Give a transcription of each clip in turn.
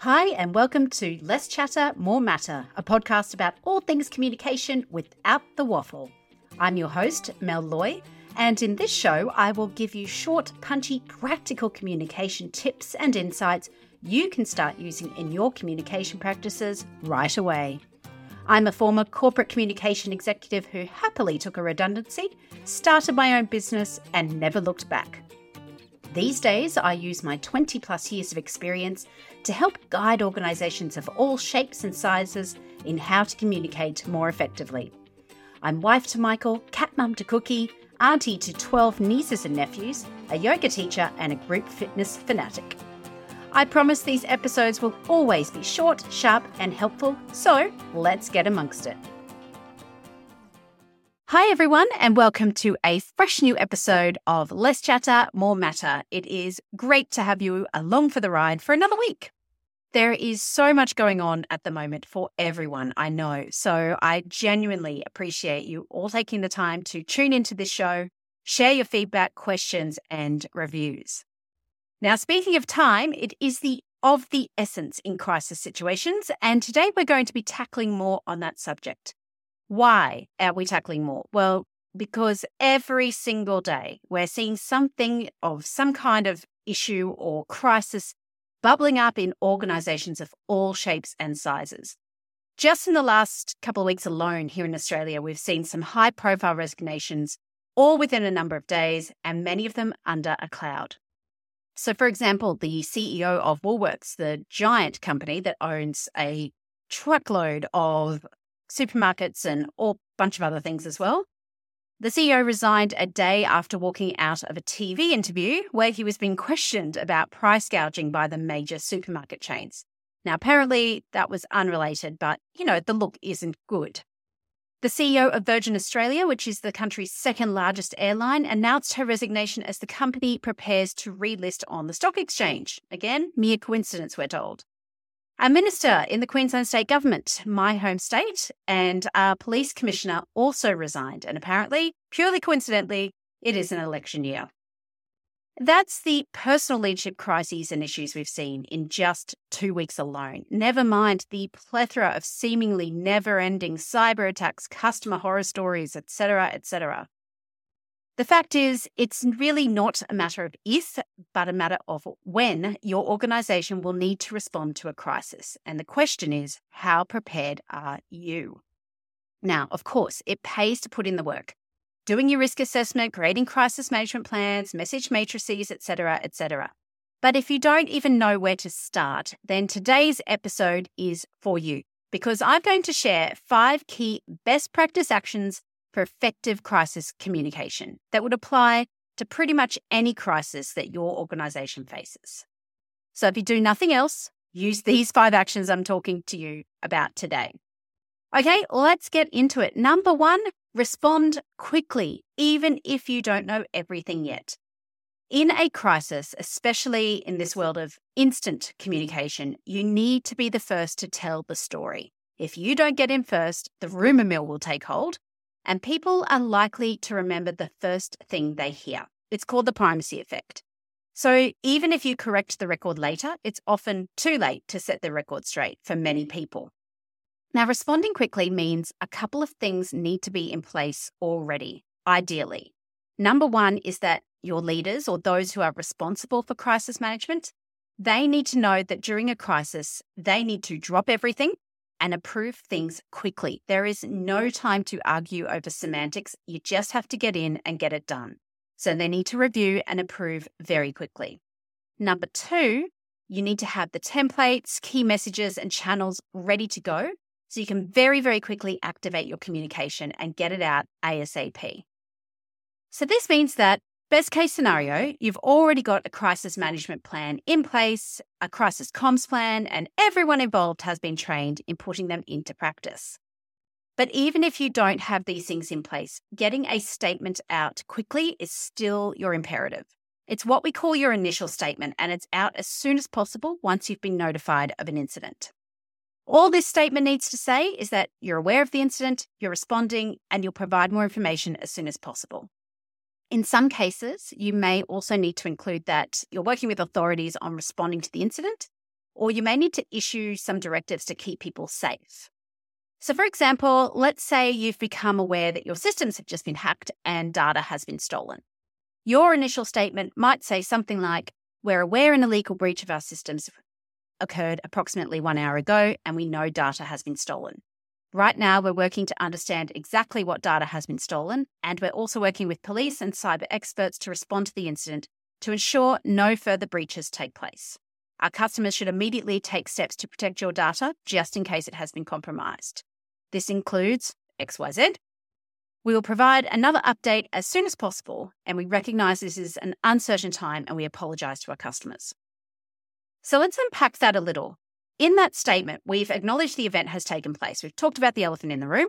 Hi, and welcome to Less Chatter, More Matter, a podcast about all things communication without the waffle. I'm your host, Mel Loy, and in this show, I will give you short, punchy, practical communication tips and insights you can start using in your communication practices right away. I'm a former corporate communication executive who happily took a redundancy, started my own business, and never looked back. These days, I use my 20 plus years of experience to help guide organisations of all shapes and sizes in how to communicate more effectively. I'm wife to Michael, cat mum to Cookie, auntie to 12 nieces and nephews, a yoga teacher, and a group fitness fanatic. I promise these episodes will always be short, sharp, and helpful, so let's get amongst it. Hi, everyone, and welcome to a fresh new episode of Less Chatter, More Matter. It is great to have you along for the ride for another week. There is so much going on at the moment for everyone, I know. So I genuinely appreciate you all taking the time to tune into this show, share your feedback, questions, and reviews. Now, speaking of time, it is the of the essence in crisis situations, and today we're going to be tackling more on that subject. Why are we tackling more? Well, because every single day we're seeing something of some kind of issue or crisis bubbling up in organizations of all shapes and sizes. Just in the last couple of weeks alone here in Australia, we've seen some high profile resignations, all within a number of days, and many of them under a cloud. So, for example, the CEO of Woolworths, the giant company that owns a truckload of supermarkets and all bunch of other things as well, the CEO resigned a day after walking out of a TV interview where he was being questioned about price gouging by the major supermarket chains. Now, apparently that was unrelated, but you know, the look isn't good. The CEO of Virgin Australia, which is the country's second largest airline, announced her resignation as the company prepares to relist on the stock exchange. Again, mere coincidence, we're told. A minister in the Queensland state government, my home state, and our police commissioner also resigned. And apparently, purely coincidentally, it is an election year. That's the personal leadership crises and issues we've seen in just two weeks alone. Never mind the plethora of seemingly never ending cyber attacks, customer horror stories, etc., etc. The fact is, it's really not a matter of if, but a matter of when your organization will need to respond to a crisis. And the question is, how prepared are you? Now, of course, it pays to put in the work. Doing your risk assessment, creating crisis management plans, message matrices, etc., etc. But if you don't even know where to start, then today's episode is for you because I'm going to share five key best practice actions for effective crisis communication that would apply to pretty much any crisis that your organization faces. So if you do nothing else, use these five actions I'm talking to you about today. Okay, let's get into it. Number one, respond quickly, even if you don't know everything yet. In a crisis, especially in this world of instant communication, you need to be the first to tell the story. If you don't get in first, the rumor mill will take hold and people are likely to remember the first thing they hear. It's called the primacy effect. So even if you correct the record later, it's often too late to set the record straight for many people. Now, responding quickly means a couple of things need to be in place already, ideally. Number one is that your leaders or those who are responsible for crisis management, they need to know that during a crisis, they need to drop everything and approve things quickly. There is no time to argue over semantics. You just have to get in and get it done. So they need to review and approve very quickly. Number two, you need to have the templates, key messages, and channels ready to go so you can very, very quickly activate your communication and get it out ASAP. So this means that Best case scenario, you've already got a crisis management plan in place, a crisis comms plan, and everyone involved has been trained in putting them into practice. But even if you don't have these things in place, getting a statement out quickly is still your imperative. It's what we call your initial statement, and it's out as soon as possible once you've been notified of an incident. All this statement needs to say is that you're aware of the incident, you're responding, and you'll provide more information as soon as possible. In some cases, you may also need to include that you're working with authorities on responding to the incident, or you may need to issue some directives to keep people safe. So, for example, let's say you've become aware that your systems have just been hacked and data has been stolen. Your initial statement might say something like, We're aware an illegal breach of our systems occurred approximately one hour ago, and we know data has been stolen. Right now, we're working to understand exactly what data has been stolen, and we're also working with police and cyber experts to respond to the incident to ensure no further breaches take place. Our customers should immediately take steps to protect your data just in case it has been compromised. This includes XYZ. We will provide another update as soon as possible, and we recognise this is an uncertain time and we apologise to our customers. So let's unpack that a little. In that statement, we've acknowledged the event has taken place. We've talked about the elephant in the room,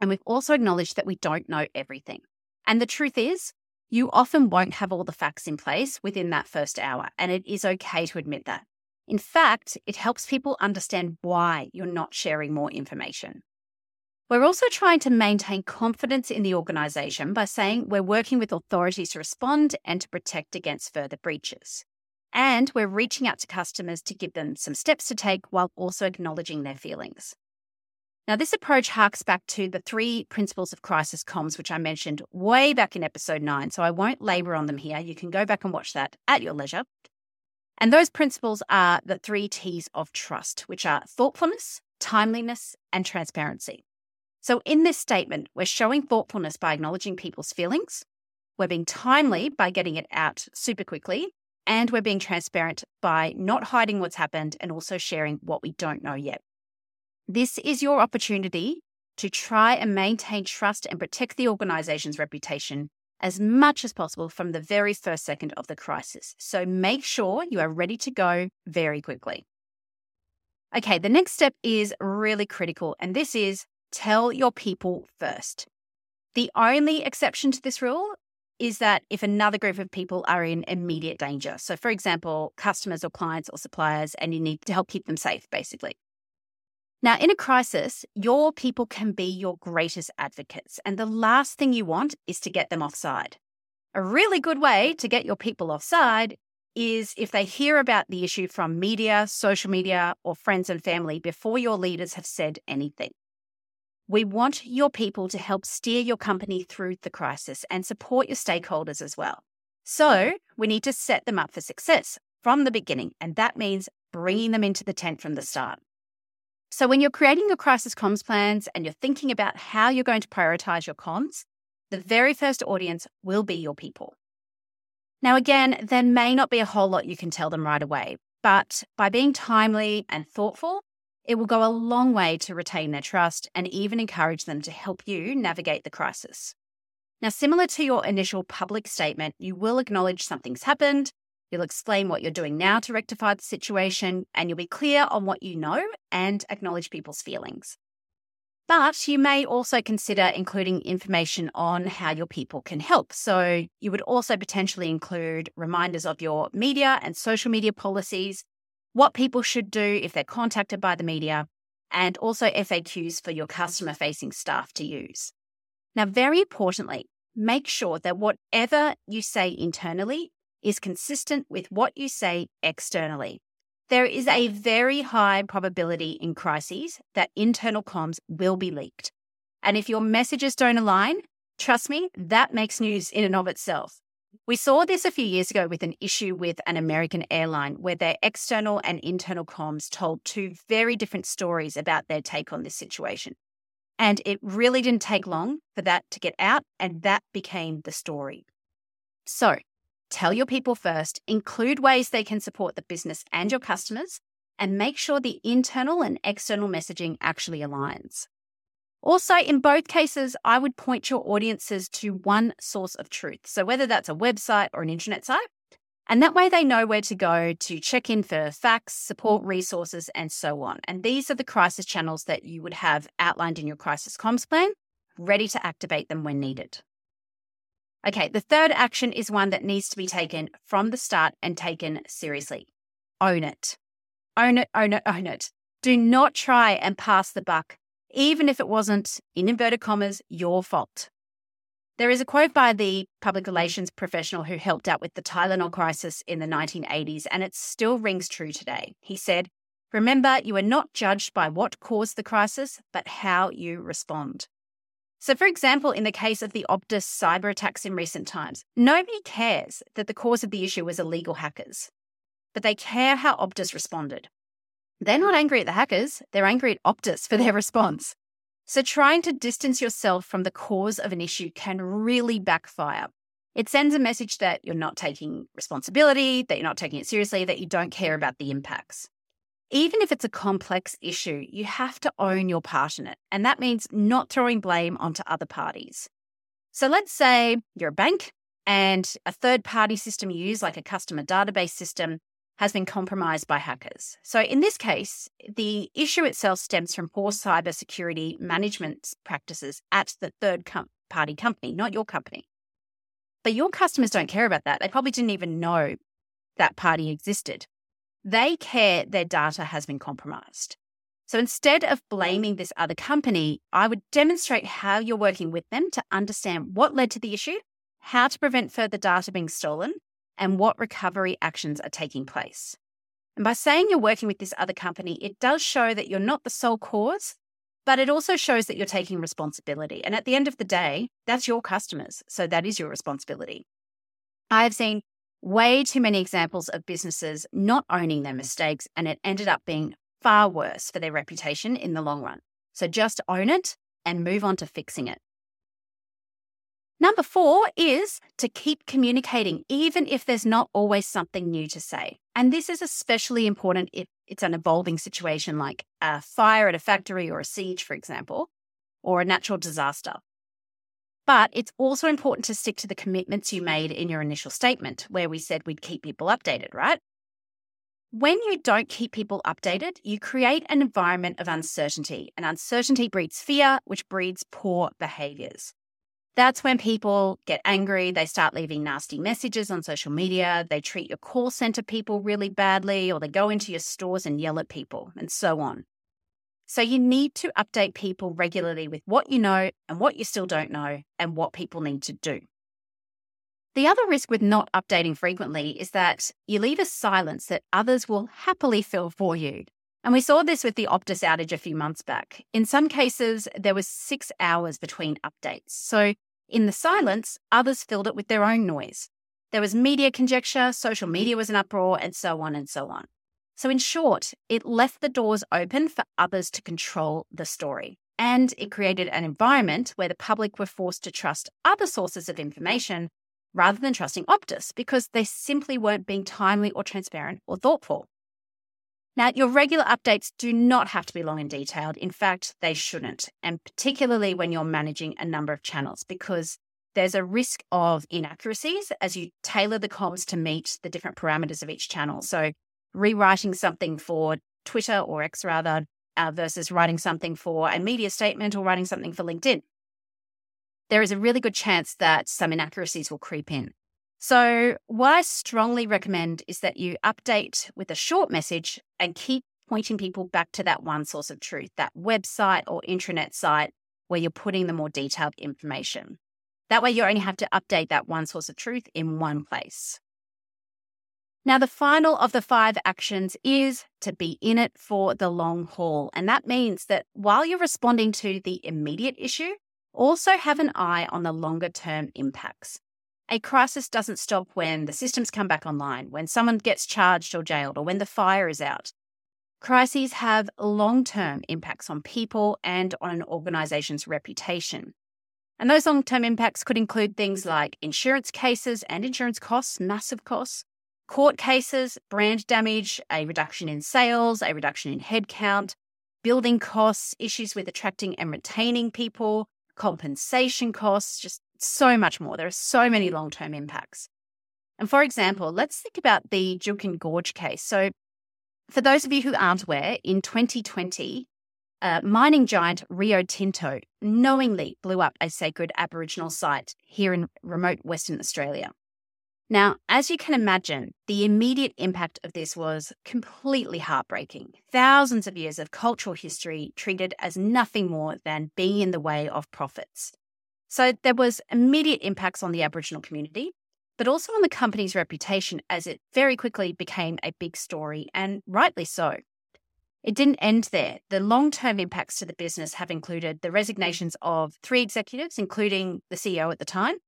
and we've also acknowledged that we don't know everything. And the truth is, you often won't have all the facts in place within that first hour, and it is okay to admit that. In fact, it helps people understand why you're not sharing more information. We're also trying to maintain confidence in the organisation by saying we're working with authorities to respond and to protect against further breaches. And we're reaching out to customers to give them some steps to take while also acknowledging their feelings. Now, this approach harks back to the three principles of crisis comms, which I mentioned way back in episode nine. So I won't labor on them here. You can go back and watch that at your leisure. And those principles are the three T's of trust, which are thoughtfulness, timeliness, and transparency. So in this statement, we're showing thoughtfulness by acknowledging people's feelings. We're being timely by getting it out super quickly. And we're being transparent by not hiding what's happened and also sharing what we don't know yet. This is your opportunity to try and maintain trust and protect the organization's reputation as much as possible from the very first second of the crisis. So make sure you are ready to go very quickly. Okay, the next step is really critical, and this is tell your people first. The only exception to this rule is that if another group of people are in immediate danger. So, for example, customers or clients or suppliers, and you need to help keep them safe, basically. Now, in a crisis, your people can be your greatest advocates, and the last thing you want is to get them offside. A really good way to get your people offside is if they hear about the issue from media, social media, or friends and family before your leaders have said anything. We want your people to help steer your company through the crisis and support your stakeholders as well. So we need to set them up for success from the beginning, and that means bringing them into the tent from the start. So when you're creating your crisis comms plans and you're thinking about how you're going to prioritize your comms, the very first audience will be your people. Now, again, there may not be a whole lot you can tell them right away, but by being timely and thoughtful, it will go a long way to retain their trust and even encourage them to help you navigate the crisis. Now, similar to your initial public statement, you will acknowledge something's happened, you'll explain what you're doing now to rectify the situation, and you'll be clear on what you know and acknowledge people's feelings. But you may also consider including information on how your people can help. So you would also potentially include reminders of your media and social media policies, what people should do if they're contacted by the media, and also FAQs for your customer facing staff to use. Now, very importantly, make sure that whatever you say internally is consistent with what you say externally. There is a very high probability in crises that internal comms will be leaked. And if your messages don't align, trust me, that makes news in and of itself. We saw this a few years ago with an issue with an American airline where their external and internal comms told two very different stories about their take on this situation. And it really didn't take long for that to get out, and that became the story. So, tell your people first, include ways they can support the business and your customers, and make sure the internal and external messaging actually aligns. Also, in both cases, I would point your audiences to one source of truth. So, whether that's a website or an internet site, and that way they know where to go to check in for facts, support resources, and so on. And these are the crisis channels that you would have outlined in your crisis comms plan, ready to activate them when needed. Okay, the third action is one that needs to be taken from the start and taken seriously. Own it. Own it, own it, own it. Do not try and pass the buck even if it wasn't, in inverted commas, your fault. There is a quote by the public relations professional who helped out with the Tylenol crisis in the 1980s, and it still rings true today. He said, Remember, you are not judged by what caused the crisis, but how you respond. So, for example, in the case of the Optus cyber attacks in recent times, nobody cares that the cause of the issue was illegal hackers, but they care how Optus responded. They're not angry at the hackers, they're angry at Optus for their response. So, trying to distance yourself from the cause of an issue can really backfire. It sends a message that you're not taking responsibility, that you're not taking it seriously, that you don't care about the impacts. Even if it's a complex issue, you have to own your part in it. And that means not throwing blame onto other parties. So let's say you're a bank and a third party system you use, like a customer database system, has been compromised by hackers. So, in this case, the issue itself stems from poor cybersecurity management practices at the third com- party company, not your company. But your customers don't care about that. They probably didn't even know that party existed. They care their data has been compromised. So instead of blaming this other company, I would demonstrate how you're working with them to understand what led to the issue, how to prevent further data being stolen, and what recovery actions are taking place. And by saying you're working with this other company, it does show that you're not the sole cause, but it also shows that you're taking responsibility. And at the end of the day, that's your customers. So that is your responsibility. I have seen way too many examples of businesses not owning their mistakes, and it ended up being far worse for their reputation in the long run. So just own it and move on to fixing it. Number four is to keep communicating, even if there's not always something new to say. And this is especially important if it's an evolving situation like a fire at a factory or a siege, for example, or a natural disaster. But it's also important to stick to the commitments you made in your initial statement, where we said we'd keep people updated, right? When you don't keep people updated, you create an environment of uncertainty, and uncertainty breeds fear, which breeds poor behaviors. That's when people get angry. They start leaving nasty messages on social media. They treat your call center people really badly, or they go into your stores and yell at people, and so on. So you need to update people regularly with what you know and what you still don't know, and what people need to do. The other risk with not updating frequently is that you leave a silence that others will happily fill for you. And we saw this with the Optus outage a few months back. In some cases, there was six hours between updates. So in the silence, others filled it with their own noise. There was media conjecture, social media was an uproar, and so on and so on. So, in short, it left the doors open for others to control the story. And it created an environment where the public were forced to trust other sources of information rather than trusting Optus because they simply weren't being timely or transparent or thoughtful. Now, your regular updates do not have to be long and detailed. In fact, they shouldn't, and particularly when you're managing a number of channels, because there's a risk of inaccuracies as you tailor the comms to meet the different parameters of each channel. So, rewriting something for Twitter or X rather, uh, versus writing something for a media statement or writing something for LinkedIn. There is a really good chance that some inaccuracies will creep in. So, what I strongly recommend is that you update with a short message and keep pointing people back to that one source of truth, that website or intranet site where you're putting the more detailed information. That way, you only have to update that one source of truth in one place. Now, the final of the five actions is to be in it for the long haul. And that means that while you're responding to the immediate issue, also have an eye on the longer term impacts. A crisis doesn't stop when the systems come back online, when someone gets charged or jailed, or when the fire is out. Crises have long term impacts on people and on an organization's reputation. And those long term impacts could include things like insurance cases and insurance costs, massive costs, court cases, brand damage, a reduction in sales, a reduction in headcount, building costs, issues with attracting and retaining people, compensation costs, just so much more. There are so many long term impacts. And for example, let's think about the Juukan Gorge case. So, for those of you who aren't aware, in 2020, uh, mining giant Rio Tinto knowingly blew up a sacred Aboriginal site here in remote Western Australia. Now, as you can imagine, the immediate impact of this was completely heartbreaking. Thousands of years of cultural history treated as nothing more than being in the way of profits. So there was immediate impacts on the Aboriginal community, but also on the company's reputation as it very quickly became a big story, and rightly so. It didn't end there. The long term impacts to the business have included the resignations of three executives, including the CEO at the time,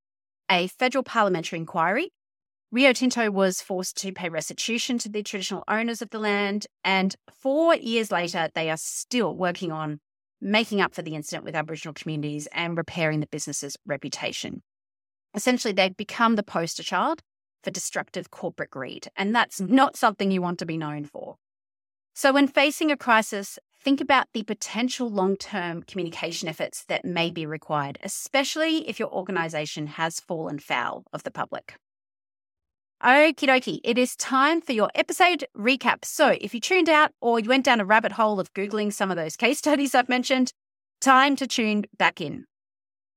a federal parliamentary inquiry. Rio Tinto was forced to pay restitution to the traditional owners of the land. And four years later, they are still working on making up for the incident with Aboriginal communities and repairing the business's reputation. Essentially, they've become the poster child for destructive corporate greed. And that's not something you want to be known for. So, when facing a crisis, think about the potential long term communication efforts that may be required, especially if your organization has fallen foul of the public. Okie dokie, it is time for your episode recap. So, if you tuned out or you went down a rabbit hole of Googling some of those case studies I've mentioned, time to tune back in.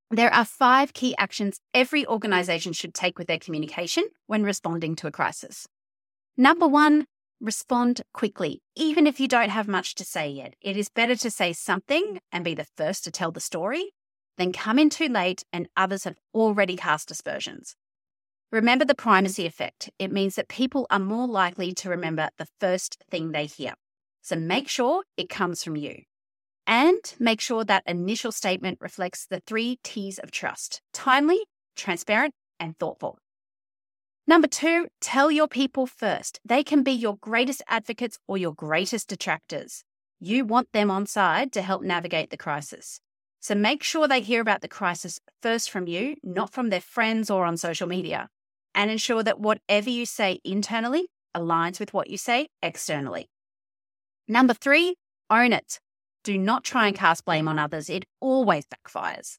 There are five key actions every organization should take with their communication when responding to a crisis. Number one, respond quickly, even if you don't have much to say yet. It is better to say something and be the first to tell the story than come in too late and others have already cast aspersions. Remember the primacy effect. It means that people are more likely to remember the first thing they hear. So make sure it comes from you. And make sure that initial statement reflects the three T's of trust timely, transparent, and thoughtful. Number two, tell your people first. They can be your greatest advocates or your greatest detractors. You want them on side to help navigate the crisis. So make sure they hear about the crisis first from you, not from their friends or on social media. And ensure that whatever you say internally aligns with what you say externally. Number three, own it. Do not try and cast blame on others, it always backfires.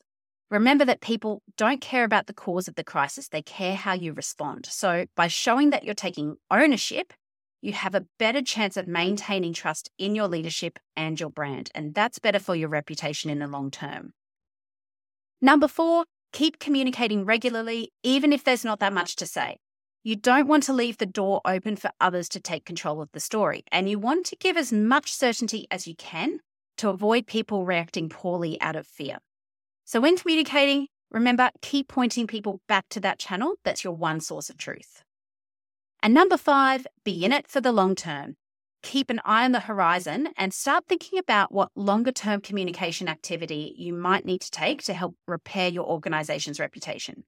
Remember that people don't care about the cause of the crisis, they care how you respond. So, by showing that you're taking ownership, you have a better chance of maintaining trust in your leadership and your brand. And that's better for your reputation in the long term. Number four, keep communicating regularly, even if there's not that much to say. You don't want to leave the door open for others to take control of the story, and you want to give as much certainty as you can to avoid people reacting poorly out of fear. So, when communicating, remember keep pointing people back to that channel that's your one source of truth. And number five, be in it for the long term. Keep an eye on the horizon and start thinking about what longer term communication activity you might need to take to help repair your organization's reputation.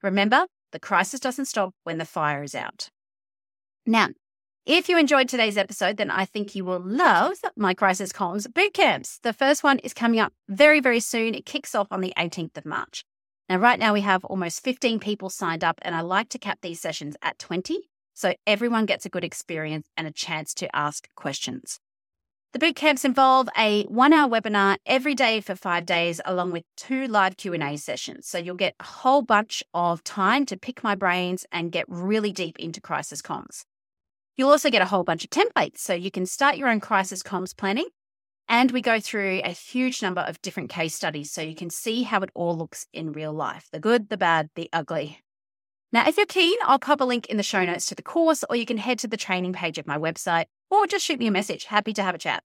Remember, the crisis doesn't stop when the fire is out. Now, if you enjoyed today's episode, then I think you will love my Crisis Comms boot camps. The first one is coming up very, very soon. It kicks off on the 18th of March. Now, right now, we have almost 15 people signed up, and I like to cap these sessions at 20 so everyone gets a good experience and a chance to ask questions. The boot camps involve a 1-hour webinar every day for 5 days along with two live Q&A sessions. So you'll get a whole bunch of time to pick my brains and get really deep into crisis comms. You'll also get a whole bunch of templates so you can start your own crisis comms planning. And we go through a huge number of different case studies so you can see how it all looks in real life the good, the bad, the ugly. Now, if you're keen, I'll pop a link in the show notes to the course, or you can head to the training page of my website, or just shoot me a message. Happy to have a chat.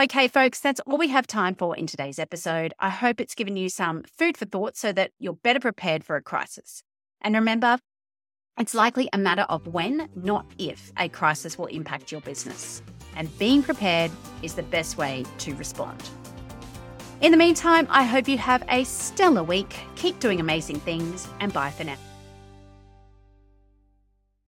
Okay, folks, that's all we have time for in today's episode. I hope it's given you some food for thought so that you're better prepared for a crisis. And remember, it's likely a matter of when, not if, a crisis will impact your business. And being prepared is the best way to respond. In the meantime, I hope you have a stellar week. Keep doing amazing things, and bye for now.